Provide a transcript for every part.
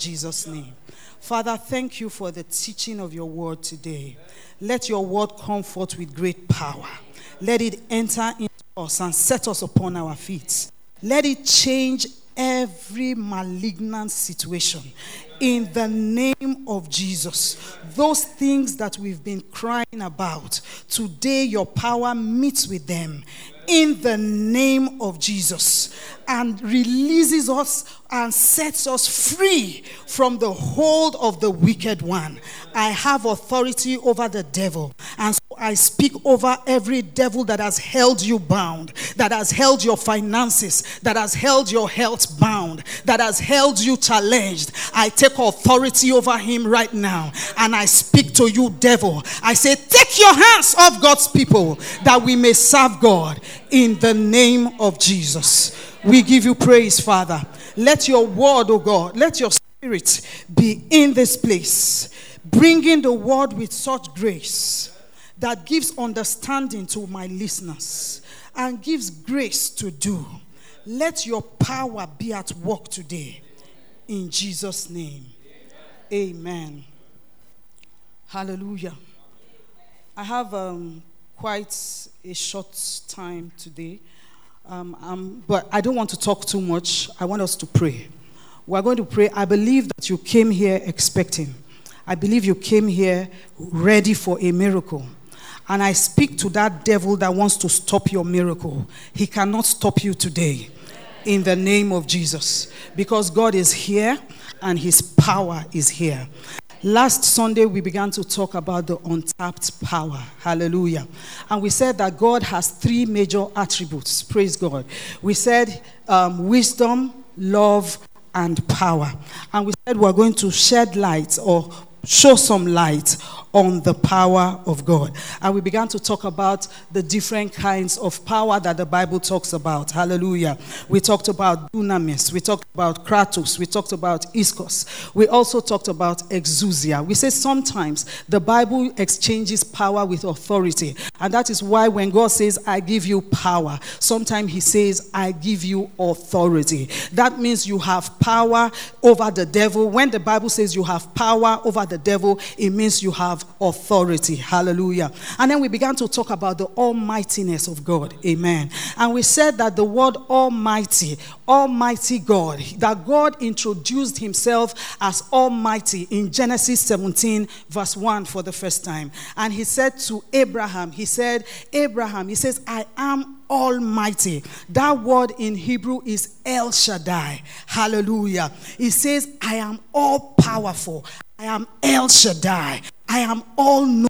Jesus' name. Father, thank you for the teaching of your word today. Let your word come forth with great power. Let it enter into us and set us upon our feet. Let it change every malignant situation in the name of Jesus. Those things that we've been crying about, today your power meets with them in the name of Jesus and releases us and sets us free from the hold of the wicked one. I have authority over the devil, and so I speak over every devil that has held you bound, that has held your finances, that has held your health bound, that has held you challenged. I take authority over him right now, and I speak to you, devil. I say, Take your hands off God's people that we may serve God in the name of Jesus. We give you praise, Father. Let your word, oh God, let your spirit be in this place, bringing the word with such grace that gives understanding to my listeners and gives grace to do. Let your power be at work today. In Jesus' name. Amen. Hallelujah. I have um, quite a short time today, um, um, but I don't want to talk too much. I want us to pray. We're going to pray. I believe that you came here expecting. I believe you came here ready for a miracle. And I speak to that devil that wants to stop your miracle. He cannot stop you today in the name of Jesus because God is here and his power is here. Last Sunday, we began to talk about the untapped power. Hallelujah. And we said that God has three major attributes. Praise God. We said um, wisdom, love, and power. And we said we're going to shed light or show some light on the power of God. And we began to talk about the different kinds of power that the Bible talks about. Hallelujah. We talked about dunamis, we talked about kratos, we talked about iskos. We also talked about exousia. We say sometimes the Bible exchanges power with authority. And that is why when God says, I give you power, sometimes he says, I give you authority. That means you have power over the devil. When the Bible says you have power over the devil, it means you have authority. Hallelujah. And then we began to talk about the almightiness of God. Amen. And we said that the word almighty, almighty God, that God introduced himself as almighty in Genesis 17, verse 1 for the first time. And he said to Abraham, he said, Abraham, he says, I am Almighty. That word in Hebrew is El Shaddai. Hallelujah. It says, I am all powerful. I am El Shaddai. I am all knowing.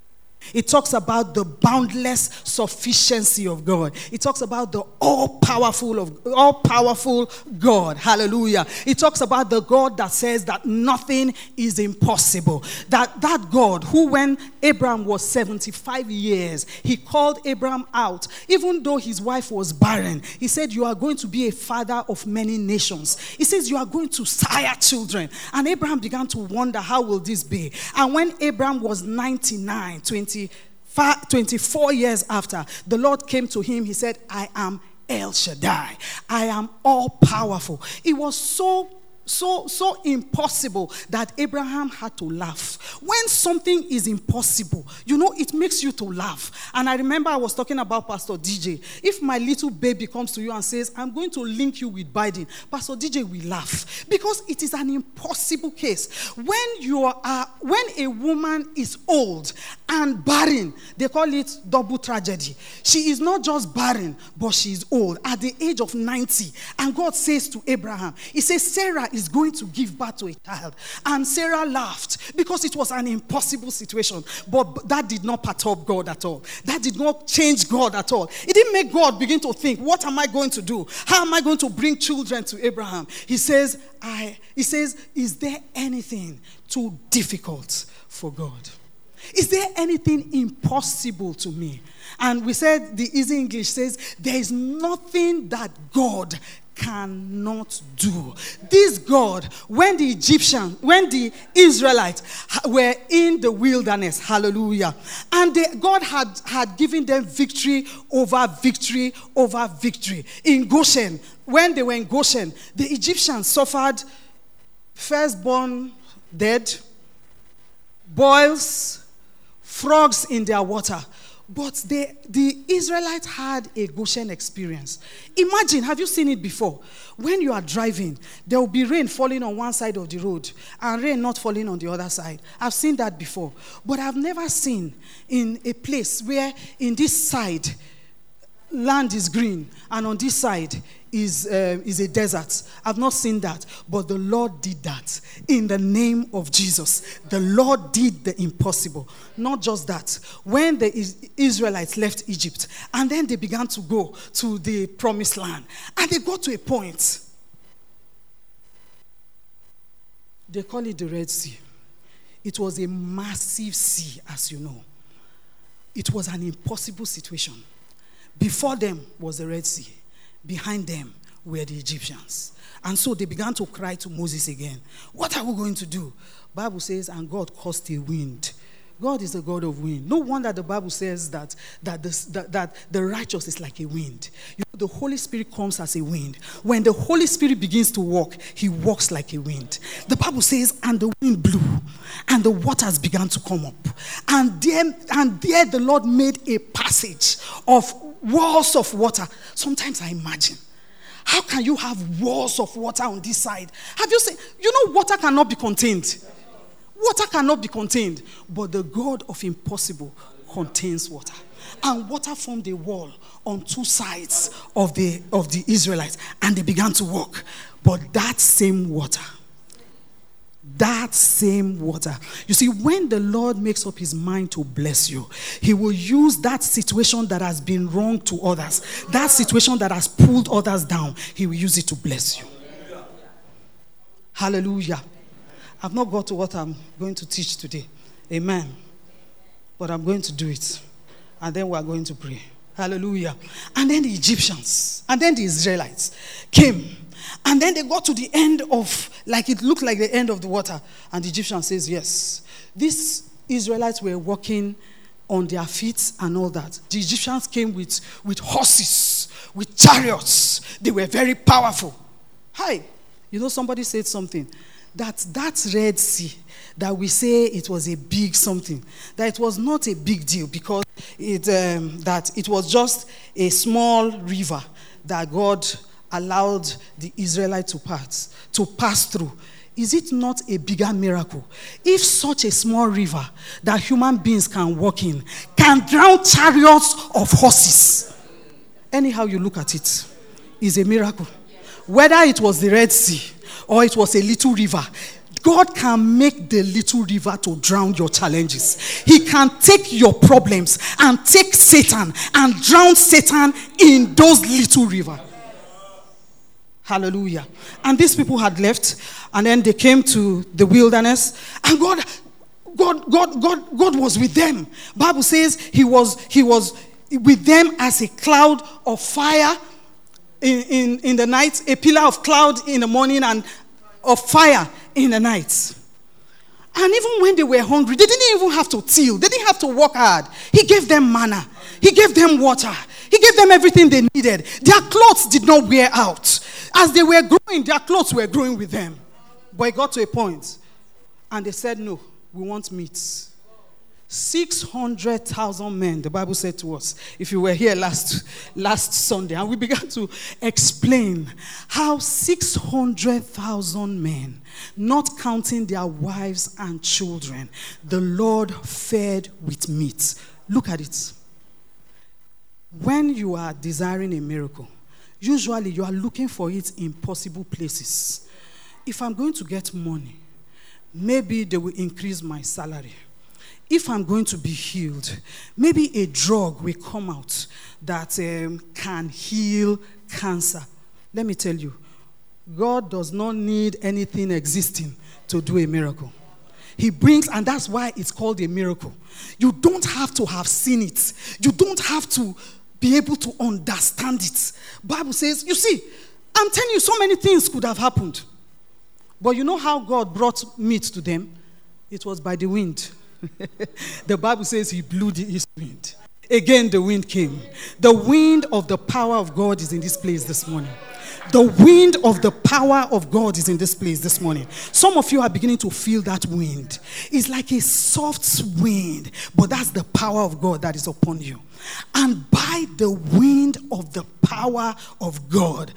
It talks about the boundless sufficiency of God. It talks about the all powerful of all powerful God. Hallelujah. It talks about the God that says that nothing is impossible. That that God who when Abraham was 75 years, he called Abraham out even though his wife was barren. He said you are going to be a father of many nations. He says you are going to sire children. And Abraham began to wonder how will this be? And when Abraham was 99, 20 Fa- 24 years after, the Lord came to him. He said, I am El Shaddai. I am all powerful. It was so so so impossible that Abraham had to laugh. When something is impossible, you know it makes you to laugh. And I remember I was talking about Pastor DJ. If my little baby comes to you and says, "I'm going to link you with Biden," Pastor DJ will laugh because it is an impossible case. When you are uh, when a woman is old and barren, they call it double tragedy. She is not just barren, but she is old at the age of 90. And God says to Abraham, He says, Sarah is going to give birth to a child. And Sarah laughed because it was an impossible situation. But that did not perturb God at all. That did not change God at all. It didn't make God begin to think, what am I going to do? How am I going to bring children to Abraham? He says, I he says, is there anything too difficult for God? Is there anything impossible to me? And we said the easy English says, there is nothing that God cannot do. This God, when the Egyptian, when the Israelites were in the wilderness, hallelujah, and God had, had given them victory over victory over victory. In Goshen, when they were in Goshen, the Egyptians suffered firstborn dead, boils, frogs in their water. But they, the Israelites had a Goshen experience. Imagine, have you seen it before? When you are driving, there will be rain falling on one side of the road and rain not falling on the other side. I've seen that before. But I've never seen in a place where in this side, land is green and on this side is, uh, is a desert. I've not seen that, but the Lord did that in the name of Jesus. The Lord did the impossible. Not just that, when the Israelites left Egypt and then they began to go to the promised land, and they got to a point, they call it the Red Sea. It was a massive sea, as you know. It was an impossible situation. Before them was the Red Sea. Behind them were the Egyptians. And so they began to cry to Moses again. What are we going to do? Bible says, and God caused a wind. God is a God of wind. No wonder the Bible says that, that, the, that, that the righteous is like a wind. You know, the Holy Spirit comes as a wind. When the Holy Spirit begins to walk, he walks like a wind. The Bible says, and the wind blew, and the waters began to come up. And there, and there the Lord made a passage of walls of water. Sometimes I imagine. How can you have walls of water on this side? Have you seen? You know, water cannot be contained. Water cannot be contained, but the God of impossible contains water. And water formed a wall on two sides of the, of the Israelites, and they began to walk. But that same water, that same water. You see, when the Lord makes up his mind to bless you, he will use that situation that has been wrong to others, that situation that has pulled others down, he will use it to bless you. Hallelujah. I've not got to what I'm going to teach today. Amen. But I'm going to do it. And then we're going to pray. Hallelujah. And then the Egyptians and then the Israelites came. And then they got to the end of, like it looked like the end of the water. And the Egyptian says, Yes. These Israelites were walking on their feet and all that. The Egyptians came with, with horses, with chariots. They were very powerful. Hi. You know, somebody said something that that Red Sea that we say it was a big something, that it was not a big deal because it, um, that it was just a small river that God allowed the Israelites to pass, to pass through. Is it not a bigger miracle? If such a small river that human beings can walk in can drown chariots of horses, anyhow you look at it, is a miracle. Whether it was the Red Sea or it was a little river, God can make the little river to drown your challenges. He can take your problems and take Satan and drown Satan in those little rivers. Hallelujah. And these people had left, and then they came to the wilderness, and God, God, God, God, God was with them. Bible says he was, he was with them as a cloud of fire in, in, in the night, a pillar of cloud in the morning, and of fire in the night. And even when they were hungry, they didn't even have to till. They didn't have to work hard. He gave them manna. He gave them water. He gave them everything they needed. Their clothes did not wear out. As they were growing, their clothes were growing with them. But it got to a point, and they said, No, we want meat. 600,000 men, the Bible said to us, if you were here last, last Sunday, and we began to explain how 600,000 men, not counting their wives and children, the Lord fed with meat. Look at it. When you are desiring a miracle, usually you are looking for it in possible places. If I'm going to get money, maybe they will increase my salary if I'm going to be healed, maybe a drug will come out that um, can heal cancer. Let me tell you, God does not need anything existing to do a miracle. He brings, and that's why it's called a miracle. You don't have to have seen it. You don't have to be able to understand it. Bible says, you see, I'm telling you, so many things could have happened. But you know how God brought meat to them? It was by the wind. the Bible says he blew the east wind. Again, the wind came. The wind of the power of God is in this place this morning. The wind of the power of God is in this place this morning. Some of you are beginning to feel that wind. It's like a soft wind, but that's the power of God that is upon you. And by the wind of the power of God,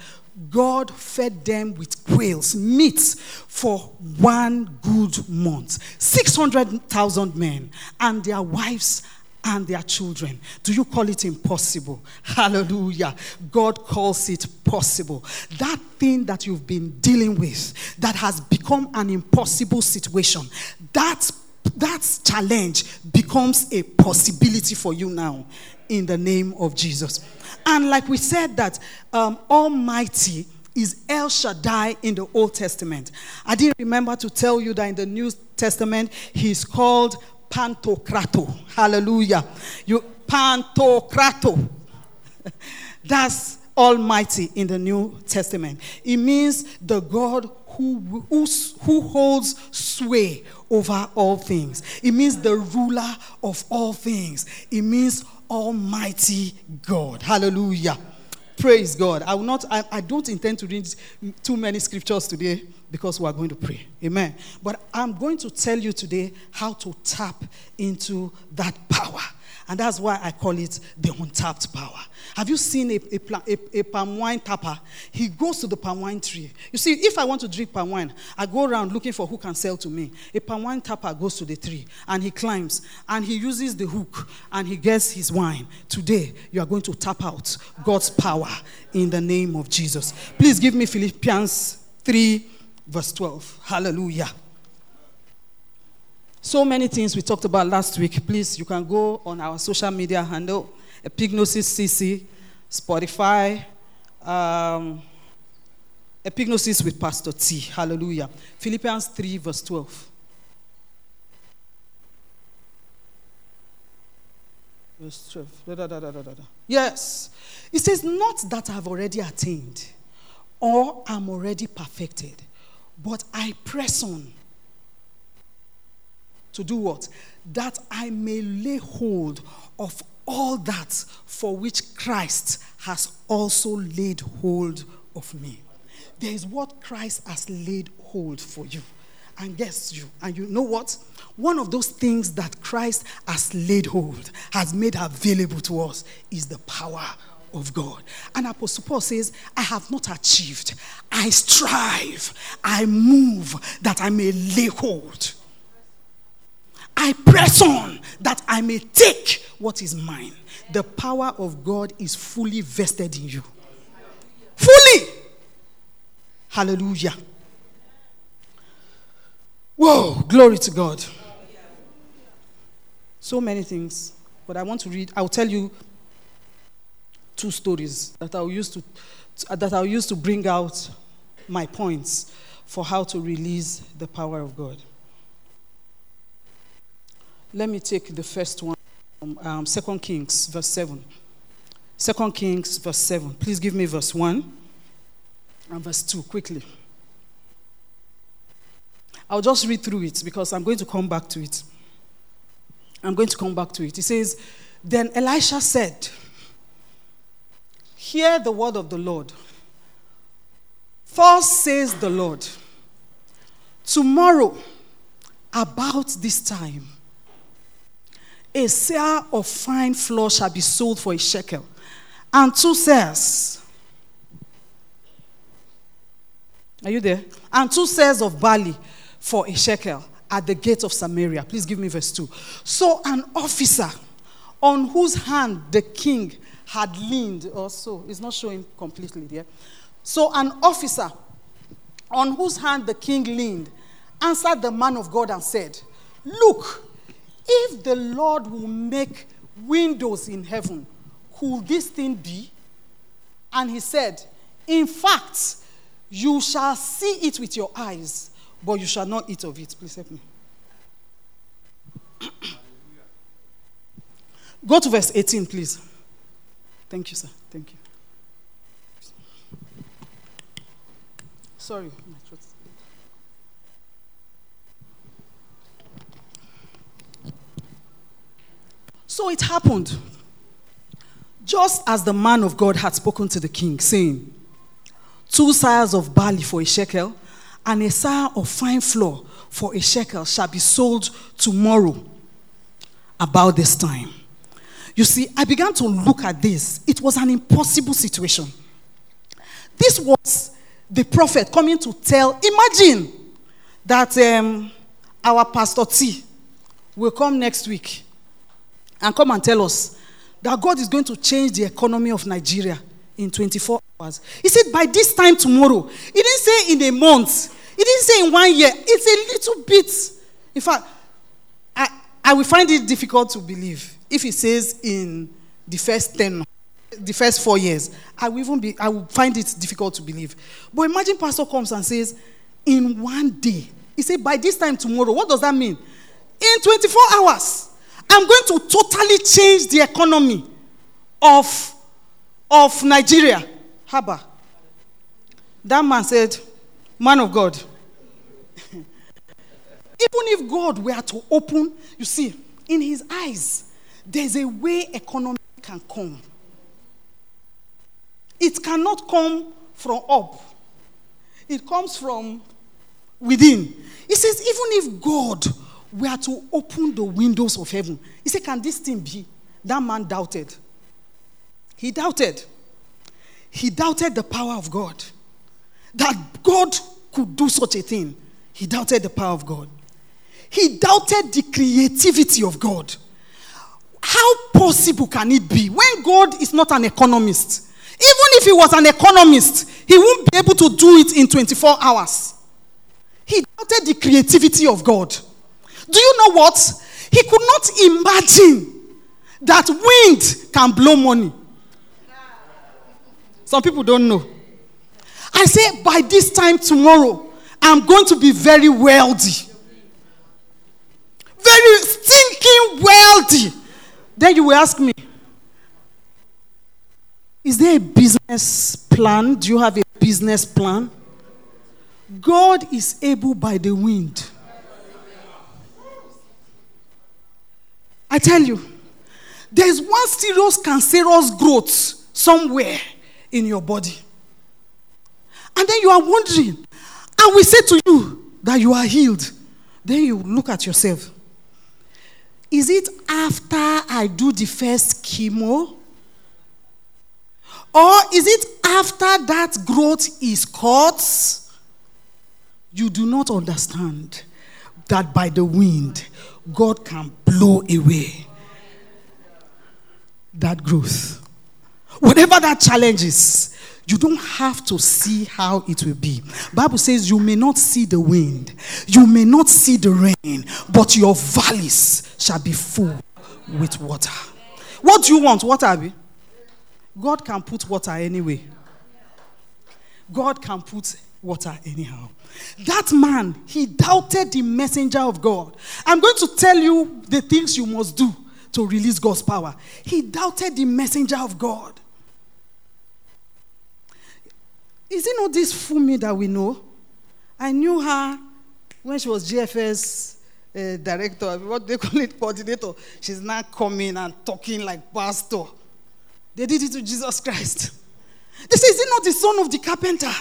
God fed them with quails, meat for one good month. 600,000 men and their wives and their children. Do you call it impossible? Hallelujah. God calls it possible. That thing that you've been dealing with that has become an impossible situation, that, that challenge becomes a possibility for you now in the name of Jesus. And like we said, that um, Almighty is El Shaddai in the Old Testament. I didn't remember to tell you that in the New Testament, he's called Pantocrator. Hallelujah. You Pantocrator. That's Almighty in the New Testament. It means the God who, who, who holds sway over all things. It means the ruler of all things. It means Almighty God. Hallelujah. Praise God. I will not, I, I don't intend to read too many scriptures today because we are going to pray. Amen. But I'm going to tell you today how to tap into that power. And that's why I call it the untapped power. Have you seen a, a, a, a, palm wine tapper? He goes to the palm wine tree. You see, if I want to drink palm wine, I go around looking for who can sell to me. A palm wine tapper goes to the tree and he climbs and he uses the hook and he gets his wine. Today, you are going to tap out God's power in the name of Jesus. Please give me Philippians 3 verse 12. Hallelujah. So many things we talked about last week. Please, you can go on our social media handle, Epignosis CC, Spotify, um, Epignosis with Pastor T. Hallelujah. Philippians 3, verse 12. Verse 12. Da, da, da, yes. It says, Not that I've already attained or am already perfected but I press on to do what? That I may lay hold of all that for which Christ has also laid hold of me. There is what Christ has laid hold for you. And guess you. And you know what? One of those things that Christ has laid hold, has made available to us, is the power of God. And Apostle Paul says, I have not achieved. I strive. I move that I may lay hold. I press on that I may take what is mine. The power of God is fully vested in you. Fully. Hallelujah. Whoa, glory to God. So many things. But I want to read, I'll tell you two stories that I'll use to, that I'll use to bring out my points for how to release the power of God. Let me take the first one um, 2 Kings, verse 7. 2 Kings, verse 7. Please give me verse 1 and verse 2 quickly. I'll just read through it because I'm going to come back to it. I'm going to come back to it. It says, Then Elisha said, Hear the word of the Lord. Thus says the Lord, tomorrow, about this time, a seah of fine flour shall be sold for a shekel, and two seahs. Are you there? And two seahs of barley for a shekel at the gate of Samaria. Please give me verse 2. So an officer on whose hand the king had leaned also. It's not showing completely there. So an officer on whose hand the king leaned answered the man of God and said, Look, if the Lord will make windows in heaven, could this thing be? And he said, In fact, you shall see it with your eyes, but you shall not eat of it. Please help me. Go to verse 18, please. Thank you, sir. Thank you. Sorry, my throat. So it happened. Just as the man of God had spoken to the king, saying, Two seahs of barley for a shekel, and a seah of fine flour for a shekel shall be sold tomorrow about this time. You see, I began to look at this. It was an impossible situation. This was the prophet coming to tell, imagine that um, our pastor T will come next week and come and tell us that God is going to change the economy of Nigeria in 24 hours. He said, by this time tomorrow. He didn't say in a month, he didn't say in one year. It's a little bit. In fact, I, I will find it difficult to believe if he says in the first 10, the first four years. I will even be, I will find it difficult to believe. But imagine Pastor comes and says, in one day. He said, by this time tomorrow. What does that mean? In 24 hours. I'm going to totally change the economy of, of Nigeria. Haba. That man said, Man of God. Even if God were to open, you see, in his eyes, there's a way economy can come. It cannot come from up, it comes from within. He says, even if God were to open the windows of heaven, he said, Can this thing be? That man doubted. He doubted. He doubted the power of God. That God could do such a thing. He doubted the power of God. He doubted the creativity of God. How possible can it be when God is not an economist? Even if he was an economist, he won't be able to do it in 24 hours. He doubted the creativity of God. Do you know what? He could not imagine that wind can blow money. Some people don't know. I say, by this time tomorrow, I'm going to be very wealthy. Very stinking wealthy. Then you will ask me, is there a business plan? Do you have a business plan? God is able by the wind. I tell you, there's one serious cancerous growth somewhere in your body. And then you are wondering, and we say to you that you are healed. Then you look at yourself. Is it after I do the first chemo? Or is it after that growth is caught? You do not understand that by the wind, God can blow away that growth. Whatever that challenge is, you don't have to see how it will be. Bible says you may not see the wind, you may not see the rain, but your valleys shall be full with water. What do you want? Water, Abby? God can put water anyway. God can put water anyhow. That man, he doubted the messenger of God. I'm going to tell you the things you must do to release God's power. He doubted the messenger of God. Is it not this Funmi that we know? I knew her when she was GFS uh, director, what they call it, coordinator. She's now coming and talking like pastor. They did it to Jesus Christ. They say, Is it not the son of the carpenter?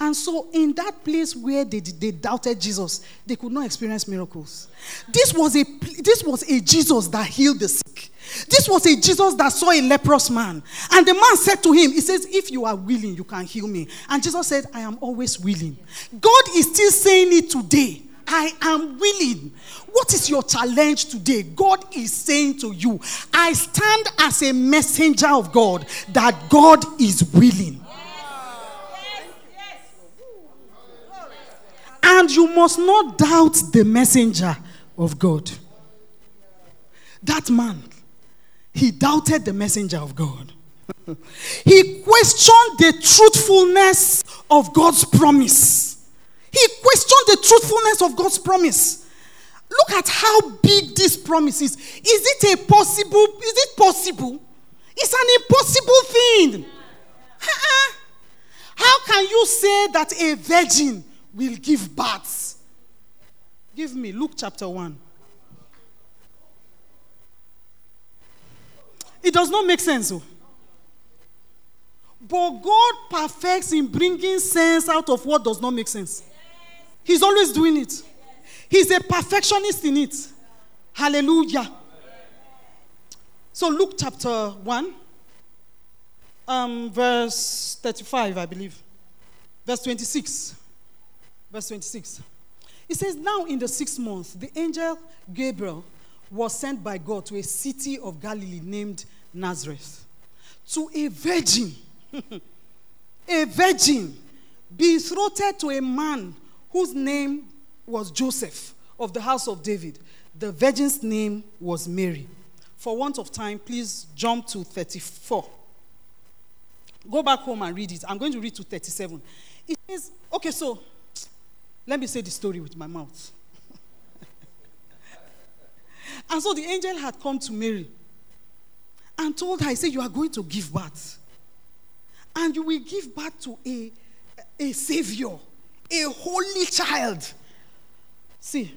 And so, in that place where they, they doubted Jesus, they could not experience miracles. This was, a, this was a Jesus that healed the sick. This was a Jesus that saw a leprous man. And the man said to him, He says, If you are willing, you can heal me. And Jesus said, I am always willing. God is still saying it today. I am willing. What is your challenge today? God is saying to you, I stand as a messenger of God that God is willing. And you must not doubt the messenger of God. That man, he doubted the messenger of God. he questioned the truthfulness of God's promise. He questioned the truthfulness of God's promise. Look at how big this promise is. Is it a possible? Is it possible? It's an impossible thing. How can you say that a virgin will give birth? Give me Luke chapter 1. It does not make sense. Oh. But God perfects in bringing sense out of what does not make sense. He's always doing it. He's a perfectionist in it. Hallelujah. So, Luke chapter 1, um, verse 35, I believe. Verse 26. Verse 26. It says, Now in the sixth month, the angel Gabriel was sent by God to a city of Galilee named Nazareth to a virgin, a virgin betrothed to a man whose name was Joseph of the house of David. The virgin's name was Mary. For want of time, please jump to 34. Go back home and read it. I'm going to read to 37. It says, okay, so let me say the story with my mouth. and so the angel had come to Mary and told her, He said, You are going to give birth. And you will give birth to a, a savior, a holy child. See,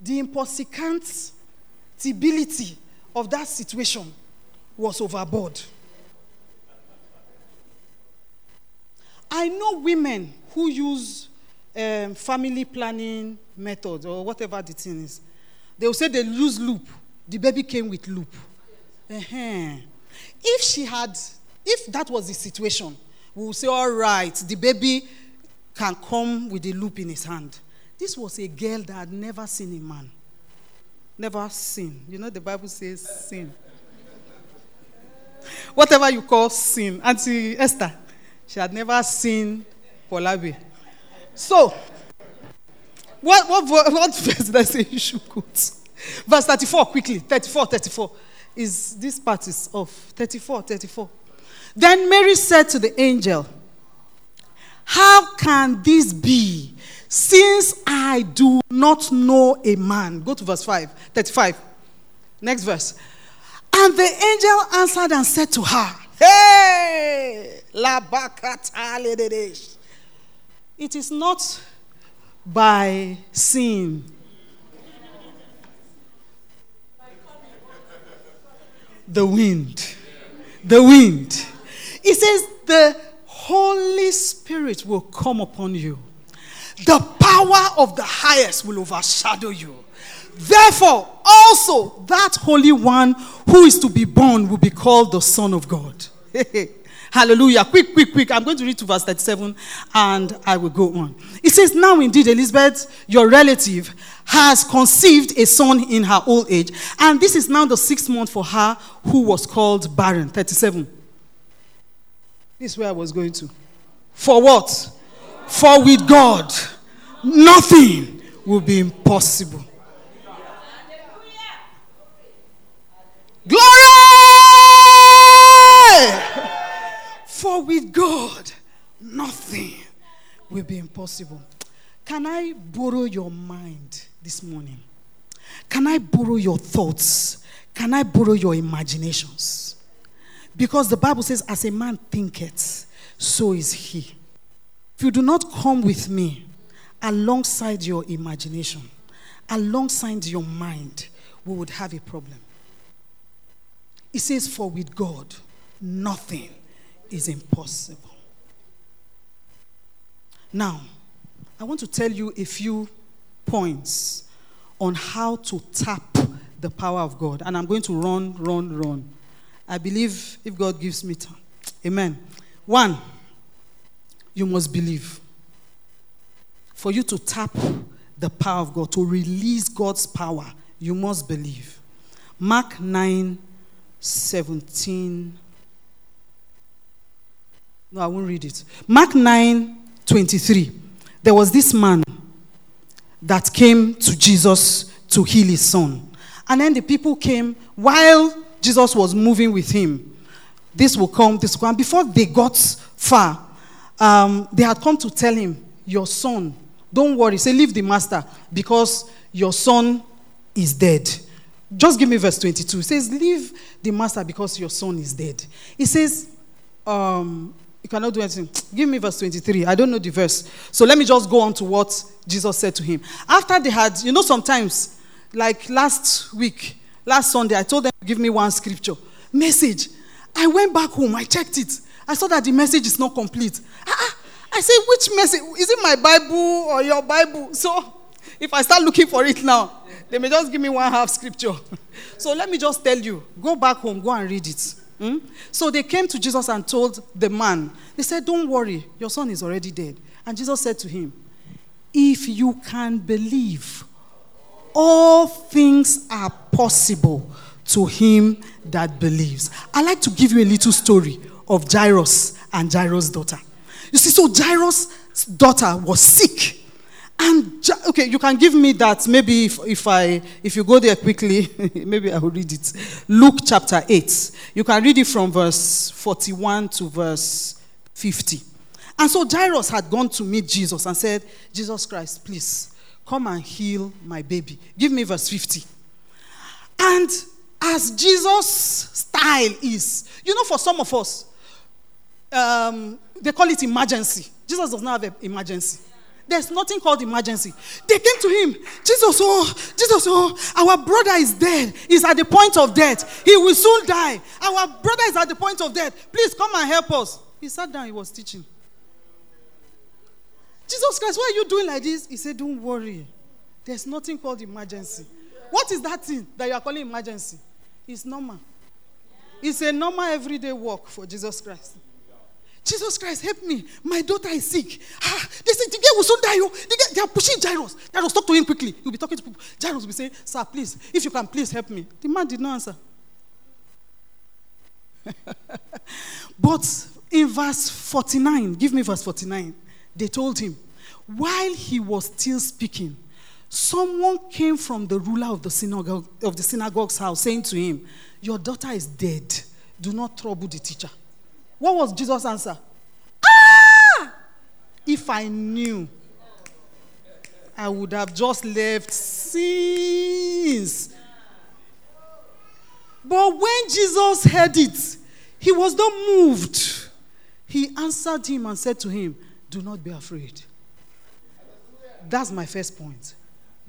the impossibility of that situation was overboard. I know women who use um, family planning methods or whatever the thing is. They will say they lose loop. The baby came with loop. Uh-huh. If she had, if that was the situation, we would say, all right, the baby can come with the loop in his hand. This was a girl that had never seen a man. Never seen. You know, the Bible says sin. Whatever you call sin. Auntie Esther, she had never seen Polabi. So, what, what, what verse did I say you should quote? Verse 34, quickly. 34, 34 is this part is off. 34, 34. Then Mary said to the angel, How can this be, since I do not know a man? Go to verse 5, 35. Next verse. And the angel answered and said to her, Hey, la It is not by sin the wind. The wind. It says, The Holy Spirit will come upon you. The power of the highest will overshadow you. Therefore, also that Holy One who is to be born will be called the Son of God. Hallelujah. Quick, quick, quick. I'm going to read to verse 37 and I will go on. It says, Now indeed, Elizabeth, your relative, has conceived a son in her old age. And this is now the sixth month for her who was called barren. 37. This is where I was going to. For what? For with God, nothing will be impossible. Glory! For with God, nothing will be impossible. Can I borrow your mind this morning? Can I borrow your thoughts? Can I borrow your imaginations? Because the Bible says, as a man thinketh, so is he. If you do not come with me alongside your imagination, alongside your mind, we would have a problem. It says, For with God, nothing is impossible. Now, I want to tell you a few points on how to tap the power of God. And I'm going to run, run, run. I believe if God gives me time. Amen. One, you must believe. For you to tap the power of God, to release God's power, you must believe. Mark 9 17 no, I won't read it. Mark 9 23. There was this man that came to Jesus to heal his son. And then the people came while Jesus was moving with him. This will come, this will come. Before they got far, um, they had come to tell him, Your son, don't worry, say, Leave the master because your son is dead. Just give me verse 22. It says, Leave the master because your son is dead. It says, um, You cannot do anything. Give me verse 23. I don't know the verse. So let me just go on to what Jesus said to him. After they had, you know, sometimes, like last week, last Sunday, I told them to give me one scripture. Message. I went back home, I checked it. I saw that the message is not complete. Ah, ah. I said, which message? Is it my Bible or your Bible? So if I start looking for it now, they may just give me one half scripture. so let me just tell you go back home, go and read it. Hmm? So they came to Jesus and told the man, they said, Don't worry, your son is already dead. And Jesus said to him, If you can believe, all things are possible to him that believes. I like to give you a little story of Jairus and Jairus' daughter. You see, so Jairus' daughter was sick. And okay, you can give me that. Maybe if, if I if you go there quickly, maybe I will read it. Luke chapter 8. You can read it from verse 41 to verse 50. And so Jairus had gone to meet Jesus and said, Jesus Christ, please come and heal my baby. Give me verse 50. And as Jesus' style is, you know, for some of us, um, they call it emergency. Jesus does not have an emergency. There's nothing called emergency. They came to him. Jesus, oh, Jesus, oh, our brother is dead. He's at the point of death. He will soon die. Our brother is at the point of death. Please come and help us. He sat down, he was teaching. Jesus Christ, why are you doing like this? He said, Don't worry. There's nothing called emergency. What is that thing that you are calling emergency? It's normal. It's a normal everyday work for Jesus Christ. Jesus Christ, help me. My daughter is sick. Ah, they say the girl will soon die. Oh. The girl, they are pushing Jairus. Jairus, talk to him quickly. He'll be talking to people. Jairus will be saying, Sir, please, if you can please help me. The man did not answer. but in verse 49, give me verse 49, they told him, while he was still speaking, someone came from the ruler of the synagogue of the synagogue's house saying to him, Your daughter is dead. Do not trouble the teacher. What was Jesus' answer? Ah! If I knew, I would have just left since. But when Jesus heard it, he was not moved. He answered him and said to him, Do not be afraid. That's my first point.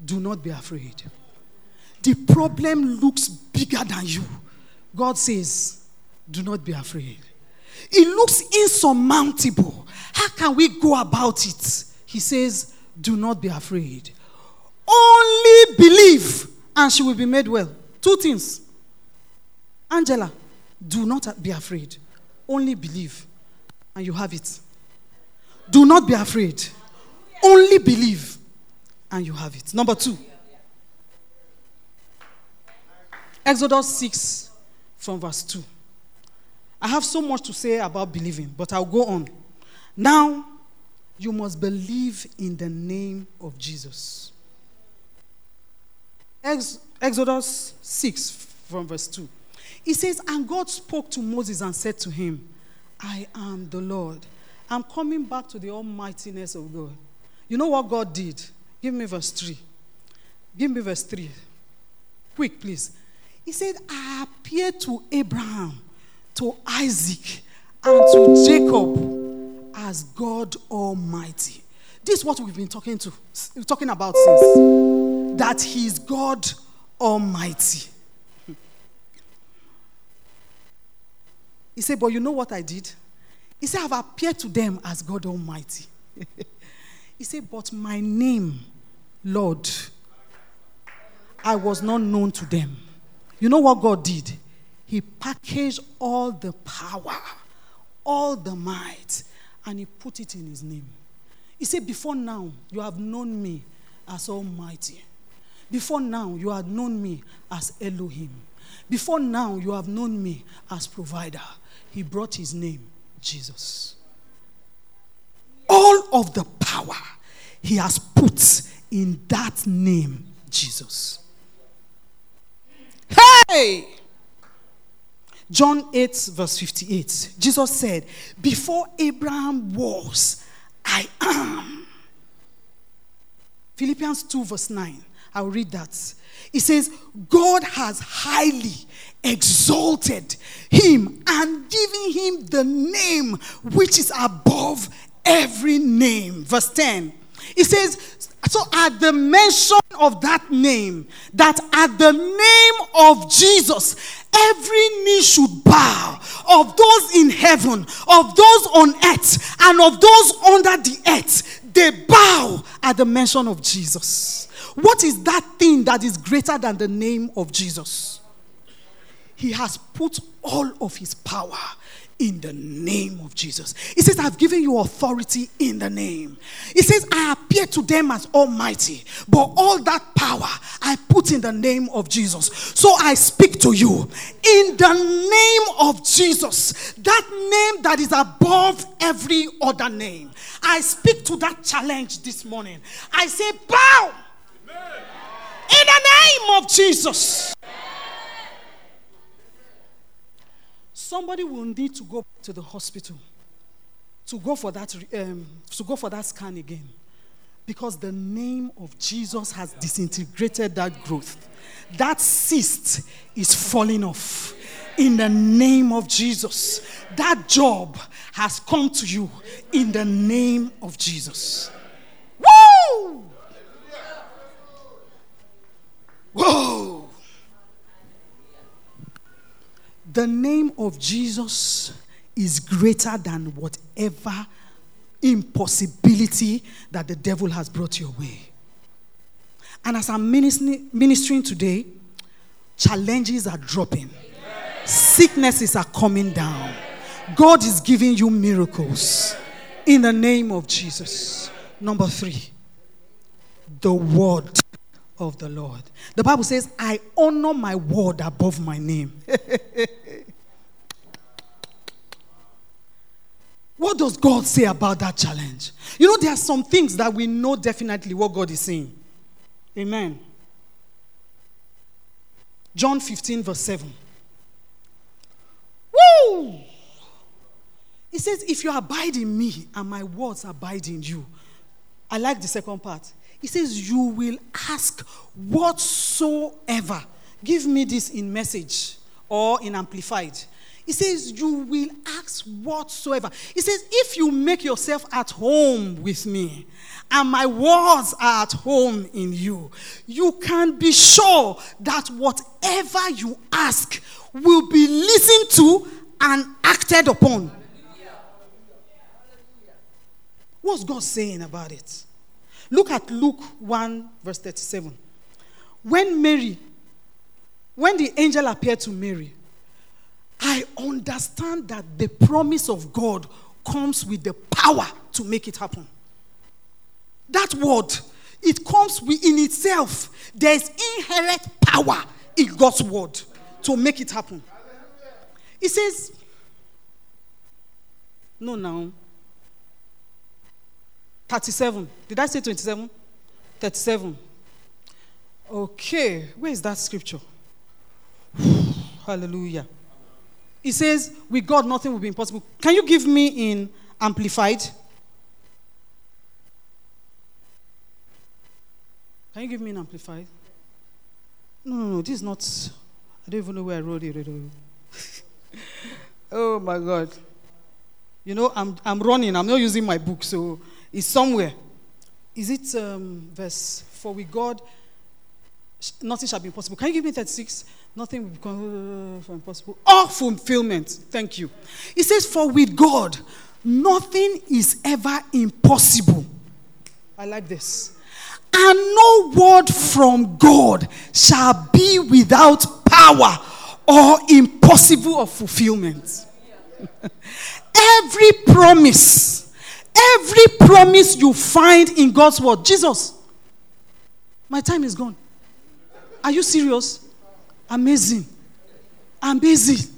Do not be afraid. The problem looks bigger than you. God says, Do not be afraid. It looks insurmountable. How can we go about it? He says, Do not be afraid. Only believe, and she will be made well. Two things. Angela, do not be afraid. Only believe, and you have it. Do not be afraid. Only believe, and you have it. Number two. Exodus 6 from verse 2. I have so much to say about believing, but I'll go on. Now, you must believe in the name of Jesus. Ex- Exodus 6 from verse 2. It says, And God spoke to Moses and said to him, I am the Lord. I'm coming back to the almightiness of God. You know what God did? Give me verse 3. Give me verse 3. Quick, please. He said, I appeared to Abraham to Isaac and to Jacob as God Almighty. This is what we've been talking to, talking about since. That He is God Almighty. He said, But you know what I did? He said, I've appeared to them as God Almighty. he said, But my name, Lord, I was not known to them. You know what God did? He packaged all the power, all the might, and he put it in his name. He said, Before now, you have known me as Almighty. Before now, you have known me as Elohim. Before now, you have known me as provider. He brought his name, Jesus. All of the power he has put in that name, Jesus. Hey! John 8, verse 58. Jesus said, Before Abraham was, I am. Philippians 2, verse 9. I'll read that. It says, God has highly exalted him and given him the name which is above every name. Verse 10. It says, so at the mention of that name, that at the name of Jesus, every knee should bow of those in heaven, of those on earth, and of those under the earth. They bow at the mention of Jesus. What is that thing that is greater than the name of Jesus? He has put all of his power in the name of Jesus. He says, I've given you authority in the name. He says, I appear to them as almighty, but all that power I put in the name of Jesus. So I speak to you in the name of Jesus, that name that is above every other name. I speak to that challenge this morning. I say, bow in the name of Jesus. Somebody will need to go to the hospital to go for that um, to go for that scan again because the name of jesus has disintegrated that growth. That cyst is falling off in the name of jesus. That job has come to you in the name of jesus. Woo! Whoa the name of Jesus is greater than whatever impossibility that the devil has brought your way. And as I'm ministering today, challenges are dropping, sicknesses are coming down. God is giving you miracles in the name of Jesus. Number three, the word of the Lord. The Bible says, I honor my word above my name. what does God say about that challenge? You know, there are some things that we know definitely what God is saying. Amen. John 15, verse 7. Woo! He says, If you abide in me and my words abide in you. I like the second part. He says, You will ask whatsoever. Give me this in message or in amplified. He says, You will ask whatsoever. He says, If you make yourself at home with me, and my words are at home in you, you can be sure that whatever you ask will be listened to and acted upon. What's God saying about it? Look at Luke 1, verse 37. When Mary, when the angel appeared to Mary, I understand that the promise of God comes with the power to make it happen. That word, it comes within itself. There's inherent power in God's word to make it happen. He says, No, now. 37. Did I say 27? 37. Okay, where is that scripture? Hallelujah. It says, with God, nothing will be impossible. Can you give me in amplified? Can you give me an amplified? No, no, no, this is not. I don't even know where I wrote it. oh my God. You know, I'm, I'm running, I'm not using my book, so it's somewhere. Is it um, verse 4 with God? Nothing shall be impossible. Can you give me 36? Nothing will become uh, impossible. All fulfillment. Thank you. It says, For with God, nothing is ever impossible. I like this. And no word from God shall be without power or impossible of fulfillment. Every promise Every promise you find in God's word, Jesus, my time is gone. Are you serious? Amazing. Amazing.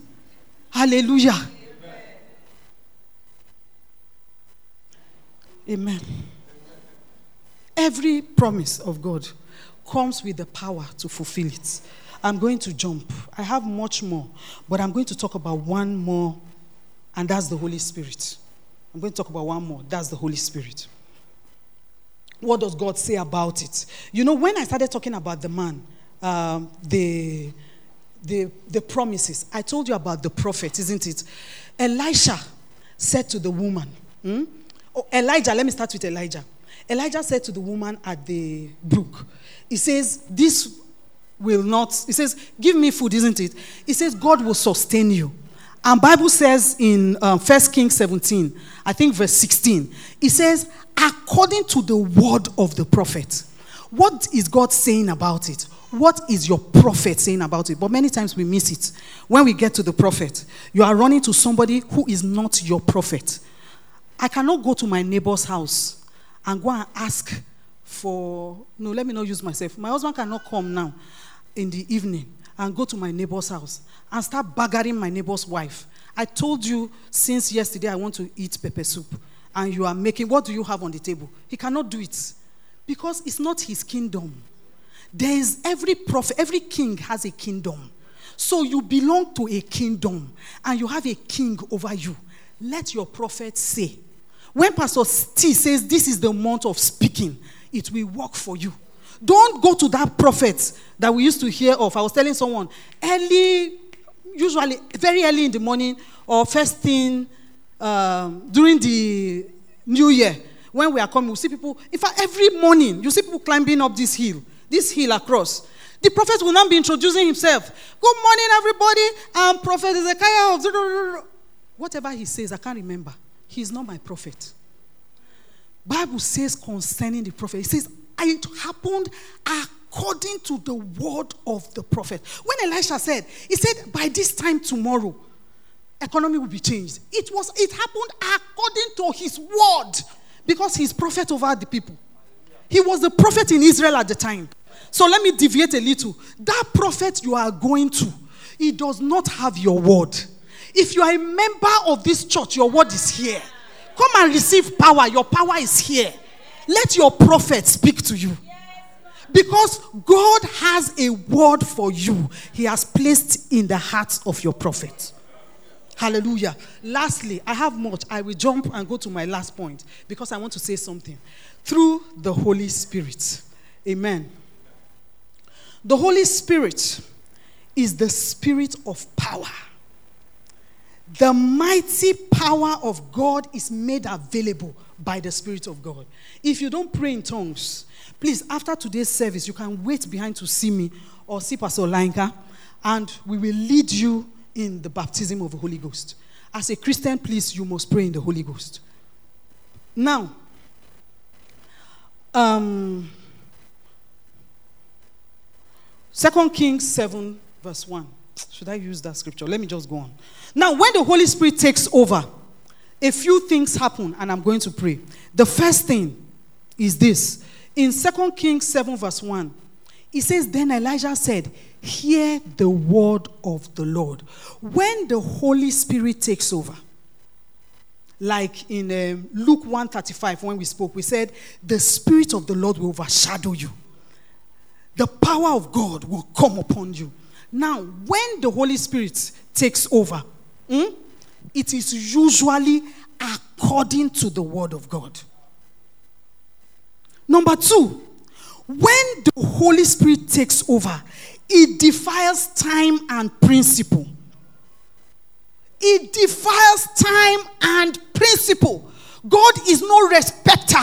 Hallelujah. Amen. Every promise of God comes with the power to fulfill it. I'm going to jump. I have much more, but I'm going to talk about one more, and that's the Holy Spirit. I'm going to talk about one more. That's the Holy Spirit. What does God say about it? You know, when I started talking about the man, um, the, the, the promises, I told you about the prophet, isn't it? Elisha said to the woman, hmm? oh, Elijah, let me start with Elijah. Elijah said to the woman at the brook, He says, This will not, He says, Give me food, isn't it? He says, God will sustain you. And Bible says in um, 1 Kings 17, I think verse 16, it says, according to the word of the prophet. What is God saying about it? What is your prophet saying about it? But many times we miss it. When we get to the prophet, you are running to somebody who is not your prophet. I cannot go to my neighbor's house and go and ask for, no, let me not use myself. My husband cannot come now in the evening and go to my neighbor's house and start baggering my neighbor's wife. I told you since yesterday I want to eat pepper soup, and you are making, what do you have on the table? He cannot do it because it's not his kingdom. There is every prophet, every king has a kingdom. So you belong to a kingdom and you have a king over you. Let your prophet say. When Pastor T says this is the month of speaking, it will work for you. Don't go to that prophet that we used to hear of. I was telling someone early, usually very early in the morning or first thing um, during the new year when we are coming, we see people. In fact, every morning you see people climbing up this hill, this hill across. The prophet will not be introducing himself. Good morning, everybody. I'm Prophet Ezekiah of whatever he says. I can't remember. He's not my prophet. Bible says concerning the prophet. It says it happened according to the word of the prophet. When Elisha said, he said, by this time tomorrow, economy will be changed. It was, it happened according to his word because he's prophet over the people. He was the prophet in Israel at the time. So let me deviate a little. That prophet you are going to, he does not have your word. If you are a member of this church, your word is here. Come and receive power. Your power is here. Let your prophet speak to you. Because God has a word for you, He has placed in the hearts of your prophet. Hallelujah. Lastly, I have much. I will jump and go to my last point because I want to say something. Through the Holy Spirit. Amen. The Holy Spirit is the spirit of power. The mighty power of God is made available by the Spirit of God. If you don't pray in tongues, please, after today's service, you can wait behind to see me or see Pastor Lainka, and we will lead you in the baptism of the Holy Ghost. As a Christian, please, you must pray in the Holy Ghost. Now, um, 2 Kings 7, verse 1. Should I use that scripture? Let me just go on. Now, when the Holy Spirit takes over, a few things happen, and I'm going to pray. The first thing is this in 2 Kings 7, verse 1, it says, Then Elijah said, Hear the word of the Lord. When the Holy Spirit takes over, like in um, Luke 1:35 when we spoke, we said, The Spirit of the Lord will overshadow you, the power of God will come upon you. Now, when the Holy Spirit takes over, hmm, it is usually according to the word of God. Number two, when the Holy Spirit takes over, it defiles time and principle. It defiles time and principle. God is no respecter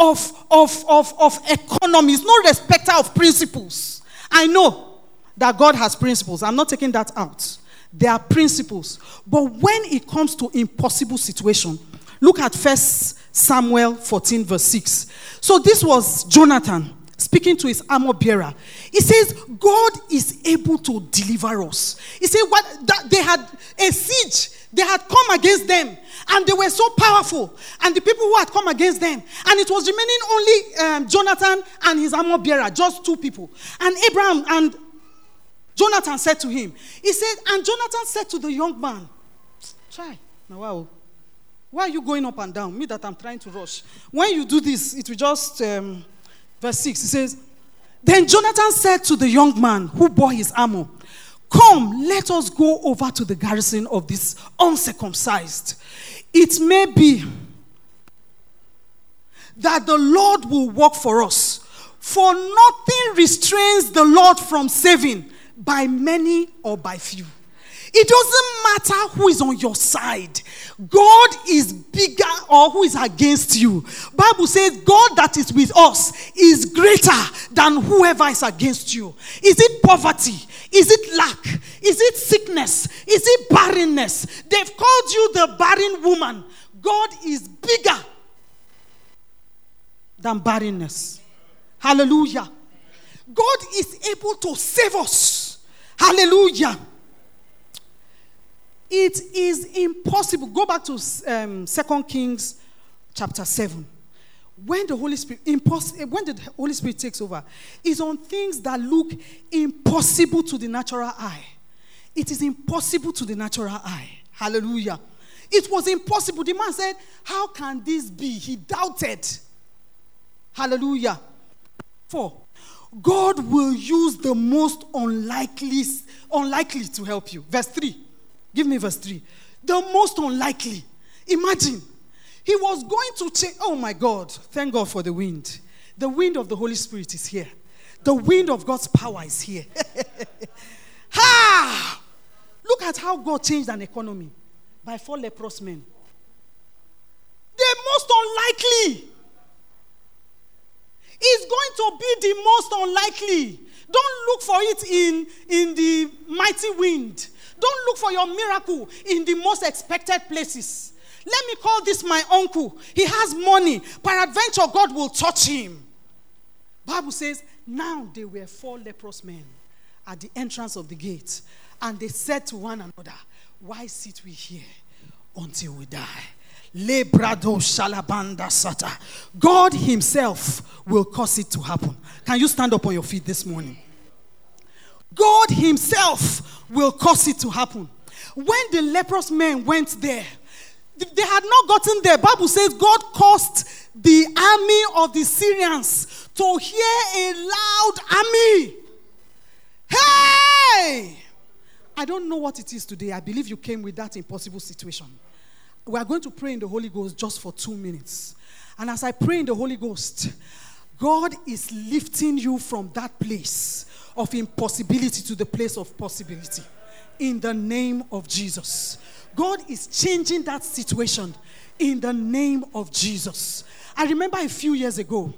of, of, of, of economies, no respecter of principles. I know that God has principles. I'm not taking that out. There are principles. But when it comes to impossible situation, look at First Samuel 14, verse 6. So this was Jonathan speaking to his armor bearer. He says, God is able to deliver us. He said, what they had a siege, they had come against them, and they were so powerful. And the people who had come against them, and it was remaining only um, Jonathan and his armor bearer, just two people. And Abraham and Jonathan said to him, He said, and Jonathan said to the young man, Try. Now, wow. Why are you going up and down? Me that I'm trying to rush. When you do this, it will just, um, verse 6, it says, Then Jonathan said to the young man who bore his armor, Come, let us go over to the garrison of this uncircumcised. It may be that the Lord will work for us. For nothing restrains the Lord from saving by many or by few. It doesn't matter who is on your side. God is bigger or who is against you. Bible says God that is with us is greater than whoever is against you. Is it poverty? Is it lack? Is it sickness? Is it barrenness? They've called you the barren woman. God is bigger than barrenness. Hallelujah. God is able to save us. Hallelujah. It is impossible. Go back to um, 2 Kings chapter 7. When the Holy Spirit impos- when the Holy Spirit takes over, is on things that look impossible to the natural eye. It is impossible to the natural eye. Hallelujah. It was impossible. The man said, How can this be? He doubted. Hallelujah. Four. God will use the most unlikely, unlikely to help you. Verse 3. Give me verse 3. The most unlikely. Imagine. He was going to change. Oh my God. Thank God for the wind. The wind of the Holy Spirit is here. The wind of God's power is here. ha! Look at how God changed an economy by four leprous men. The most unlikely is going to be the most unlikely. Don't look for it in, in the mighty wind. Don't look for your miracle in the most expected places. Let me call this my uncle. He has money. Peradventure, God will touch him. Bible says, now they were four leprous men at the entrance of the gate, and they said to one another, Why sit we here until we die? Lebrado shalabanda sata. God Himself will cause it to happen. Can you stand up on your feet this morning? God Himself will cause it to happen. When the leprous men went there, they had not gotten there. Bible says God caused the army of the Syrians to hear a loud army. Hey! I don't know what it is today. I believe you came with that impossible situation. We are going to pray in the Holy Ghost just for two minutes. And as I pray in the Holy Ghost, God is lifting you from that place of impossibility to the place of possibility. In the name of Jesus. God is changing that situation in the name of Jesus. I remember a few years ago,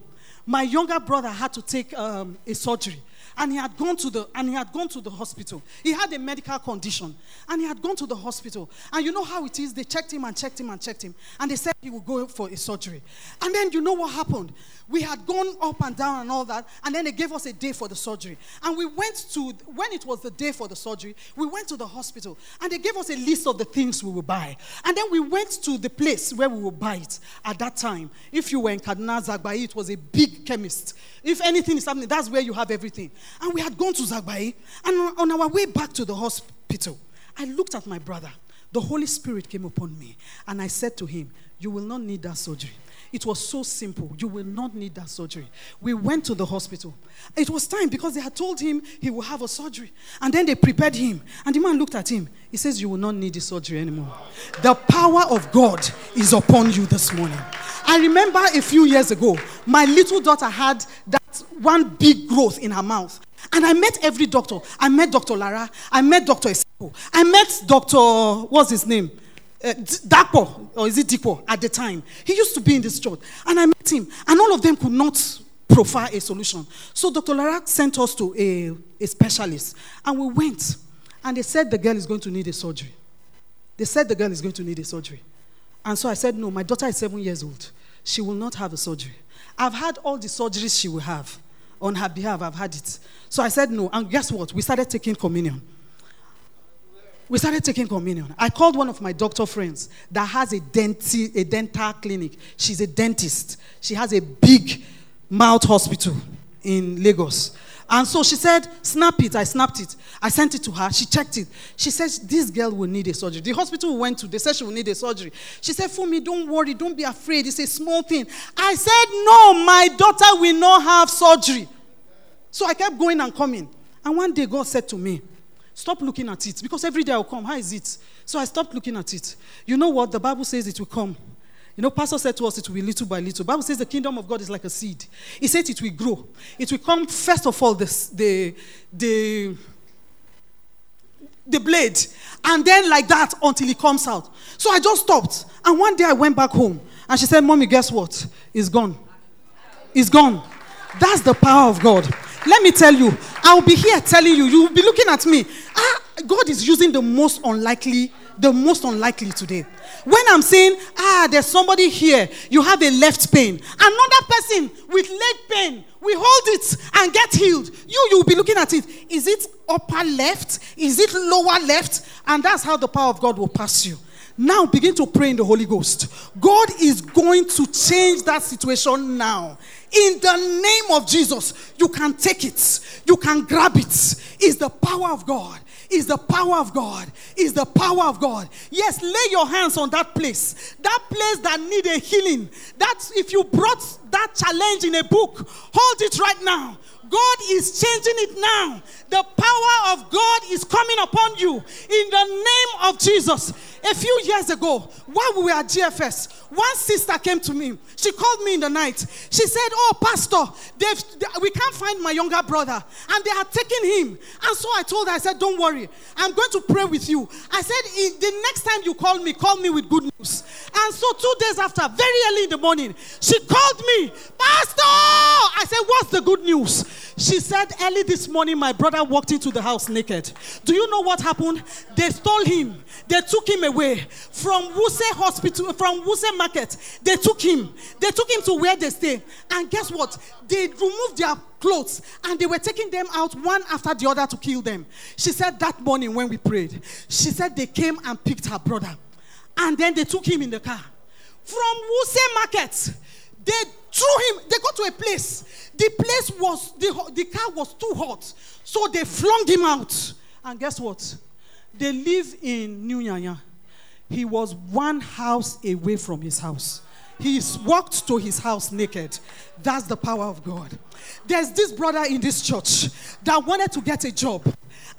my younger brother had to take um, a surgery and he had gone to the and he had gone to the hospital. He had a medical condition. And he had gone to the hospital. And you know how it is? They checked him and checked him and checked him. And they said he would go for a surgery. And then you know what happened? We had gone up and down and all that. And then they gave us a day for the surgery. And we went to when it was the day for the surgery we went to the hospital. And they gave us a list of the things we would buy. And then we went to the place where we would buy it at that time. If you were in kaduna zagbai it was a big chemist. If anything is happening that's where you have everything and we had gone to Zagbai. And on our way back to the hospital, I looked at my brother. The Holy Spirit came upon me. And I said to him, You will not need that surgery. It was so simple. You will not need that surgery. We went to the hospital. It was time because they had told him he will have a surgery. And then they prepared him. And the man looked at him. He says, You will not need the surgery anymore. The power of God is upon you this morning. I remember a few years ago, my little daughter had that one big growth in her mouth. And I met every doctor. I met Dr. Lara. I met Dr. Espo. I met Dr. What's his name? Uh, Dapo, or is it Dipo at the time? He used to be in this church. And I met him. And all of them could not profile a solution. So Dr. Lara sent us to a, a specialist. And we went. And they said the girl is going to need a surgery. They said the girl is going to need a surgery. And so I said, No, my daughter is seven years old. She will not have a surgery. I've had all the surgeries she will have. On her behalf, I've had it. So I said, No. And guess what? We started taking communion. We started taking communion. I called one of my doctor friends that has a, denti- a dental clinic. She's a dentist. She has a big mouth hospital in Lagos. And so she said, Snap it. I snapped it. I sent it to her. She checked it. She says, This girl will need a surgery. The hospital we went to, they said she will need a surgery. She said, Fumi, don't worry. Don't be afraid. It's a small thing. I said, No, my daughter will not have surgery. So I kept going and coming. And one day God said to me, Stop looking at it. Because every day I'll come. How is it? So I stopped looking at it. You know what? The Bible says it will come. You know, Pastor said to us it will be little by little. Bible says the kingdom of God is like a seed. He said it will grow. It will come first of all the the the blade, and then like that until it comes out. So I just stopped, and one day I went back home, and she said, "Mommy, guess what? It's gone. It's gone." That's the power of God. Let me tell you, I'll be here telling you, you'll be looking at me. Ah, God is using the most unlikely, the most unlikely today. When I'm saying, ah, there's somebody here, you have a left pain. Another person with leg pain, we hold it and get healed. You, you'll be looking at it. Is it upper left? Is it lower left? And that's how the power of God will pass you. Now begin to pray in the Holy Ghost. God is going to change that situation now. In the name of Jesus, you can take it, you can grab it. Is the power of God. Is the power of God. Is the power of God. Yes, lay your hands on that place. That place that need a healing. That if you brought that challenge in a book, hold it right now. God is changing it now. The power of God is coming upon you in the name of Jesus. A few years ago, while we were at GFS, one sister came to me. She called me in the night. She said, Oh, Pastor, they, we can't find my younger brother, and they are taking him. And so I told her, I said, Don't worry, I'm going to pray with you. I said, The next time you call me, call me with good news. And so two days after, very early in the morning, she called me, Pastor. I said, What's the good news? She said, Early this morning, my brother walked into the house naked. Do you know what happened? They stole him, they took him away from Wuse Hospital, from Wuse Market. They took him, they took him to where they stay. And guess what? They removed their clothes and they were taking them out one after the other to kill them. She said that morning when we prayed, she said they came and picked her brother. And then they took him in the car. From Wuse Market, they threw him, they got to a place. The place was, the, the car was too hot. So they flung him out. And guess what? They live in New Nyanya. He was one house away from his house. He walked to his house naked. That's the power of God. There's this brother in this church that wanted to get a job.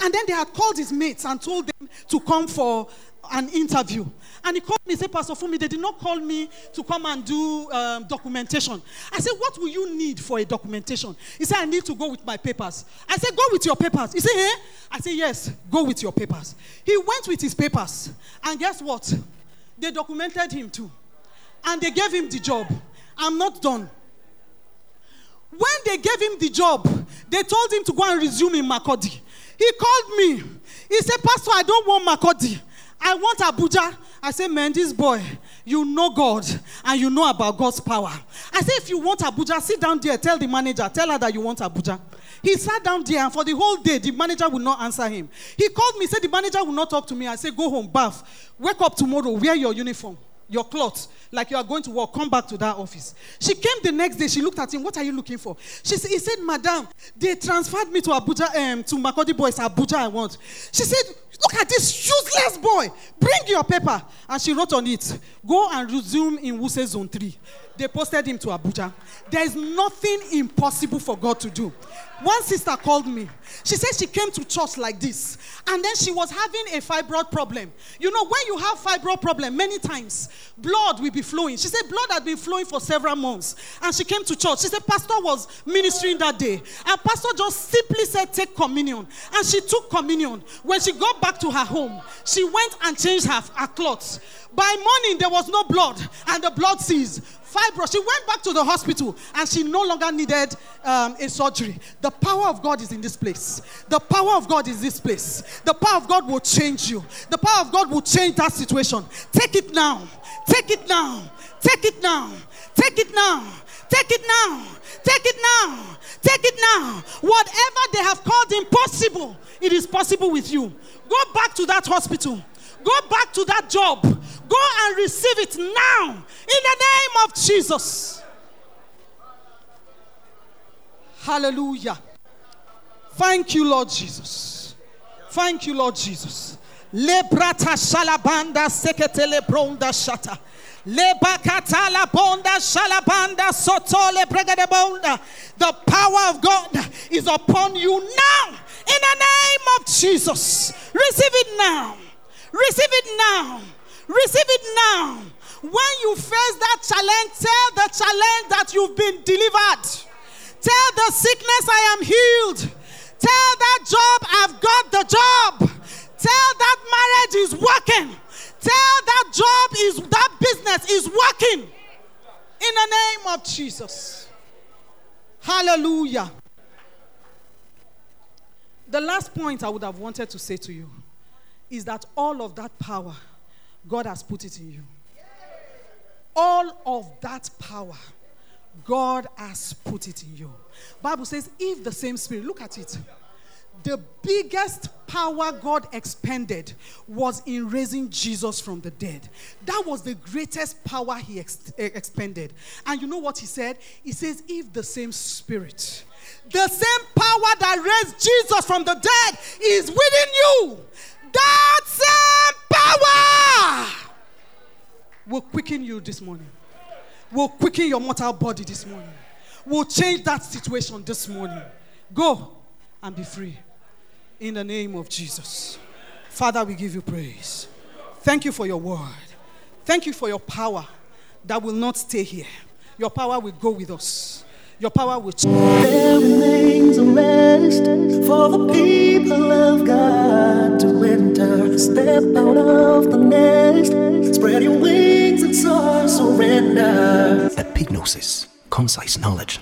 And then they had called his mates and told them to come for an interview. And he called me and said, Pastor Funmi, they did not call me to come and do um, documentation. I said, What will you need for a documentation? He said, I need to go with my papers. I said, Go with your papers. He said, Eh? I said, Yes, go with your papers. He went with his papers. And guess what? They documented him too. And they gave him the job. I'm not done. When they gave him the job, they told him to go and resume in Makurdi. He called me. He said, Pastor, I don't want Makurdi. I want Abuja. I said, man, this boy, you know God and you know about God's power. I said, if you want Abuja, sit down there, tell the manager, tell her that you want Abuja. He sat down there and for the whole day, the manager would not answer him. He called me, said the manager will not talk to me. I said, go home, bath, wake up tomorrow, wear your uniform your clothes like you are going to work. Come back to that office. She came the next day. She looked at him. What are you looking for? She said, he said, Madam, they transferred me to Abuja, um, to Makurdi Boys, Abuja I want. She said, look at this useless boy. Bring your paper. And she wrote on it, go and resume in Wuse Zone 3. They posted him to Abuja. There is nothing impossible for God to do. One sister called me. She said she came to church like this, and then she was having a fibroid problem. You know, when you have fibroid problem, many times blood will be flowing. She said blood had been flowing for several months, and she came to church. She said pastor was ministering that day, and pastor just simply said take communion, and she took communion. When she got back to her home, she went and changed her, her clothes. By morning, there was no blood, and the blood ceased. Fibro. She went back to the hospital, and she no longer needed um, a surgery. The power of God is in this place. The power of God is this place. The power of God will change you. The power of God will change that situation. Take it now. Take it now. Take it now. Take it now. Take it now. Take it now. Take it now. Whatever they have called impossible, it is possible with you. Go back to that hospital. Go back to that job. Go and receive it now in the name of Jesus. Hallelujah. Thank you, Lord Jesus. Thank you, Lord Jesus. Lebrata shalabanda shata. The power of God is upon you now in the name of Jesus. Receive it now. Receive it now. Receive it now. When you face that challenge, tell the challenge that you've been delivered. Tell the sickness I am healed. Tell that job I've got the job. Tell that marriage is working. Tell that job is that business is working. In the name of Jesus. Hallelujah. The last point I would have wanted to say to you is that all of that power, God has put it in you. All of that power, God has put it in you. Bible says, if the same spirit, look at it. The biggest power God expended was in raising Jesus from the dead. That was the greatest power he ex- expended. And you know what he said? He says, if the same spirit, the same power that raised Jesus from the dead is within you, that same power will quicken you this morning, will quicken your mortal body this morning, will change that situation this morning. Go and be free in the name of Jesus. Father, we give you praise. Thank you for your word. Thank you for your power that will not stay here. Your power will go with us. Your power will change. There remains a rest for the people of God to enter. Step out of the nest, spread your wings and soar, surrender. Epignosis. Concise knowledge.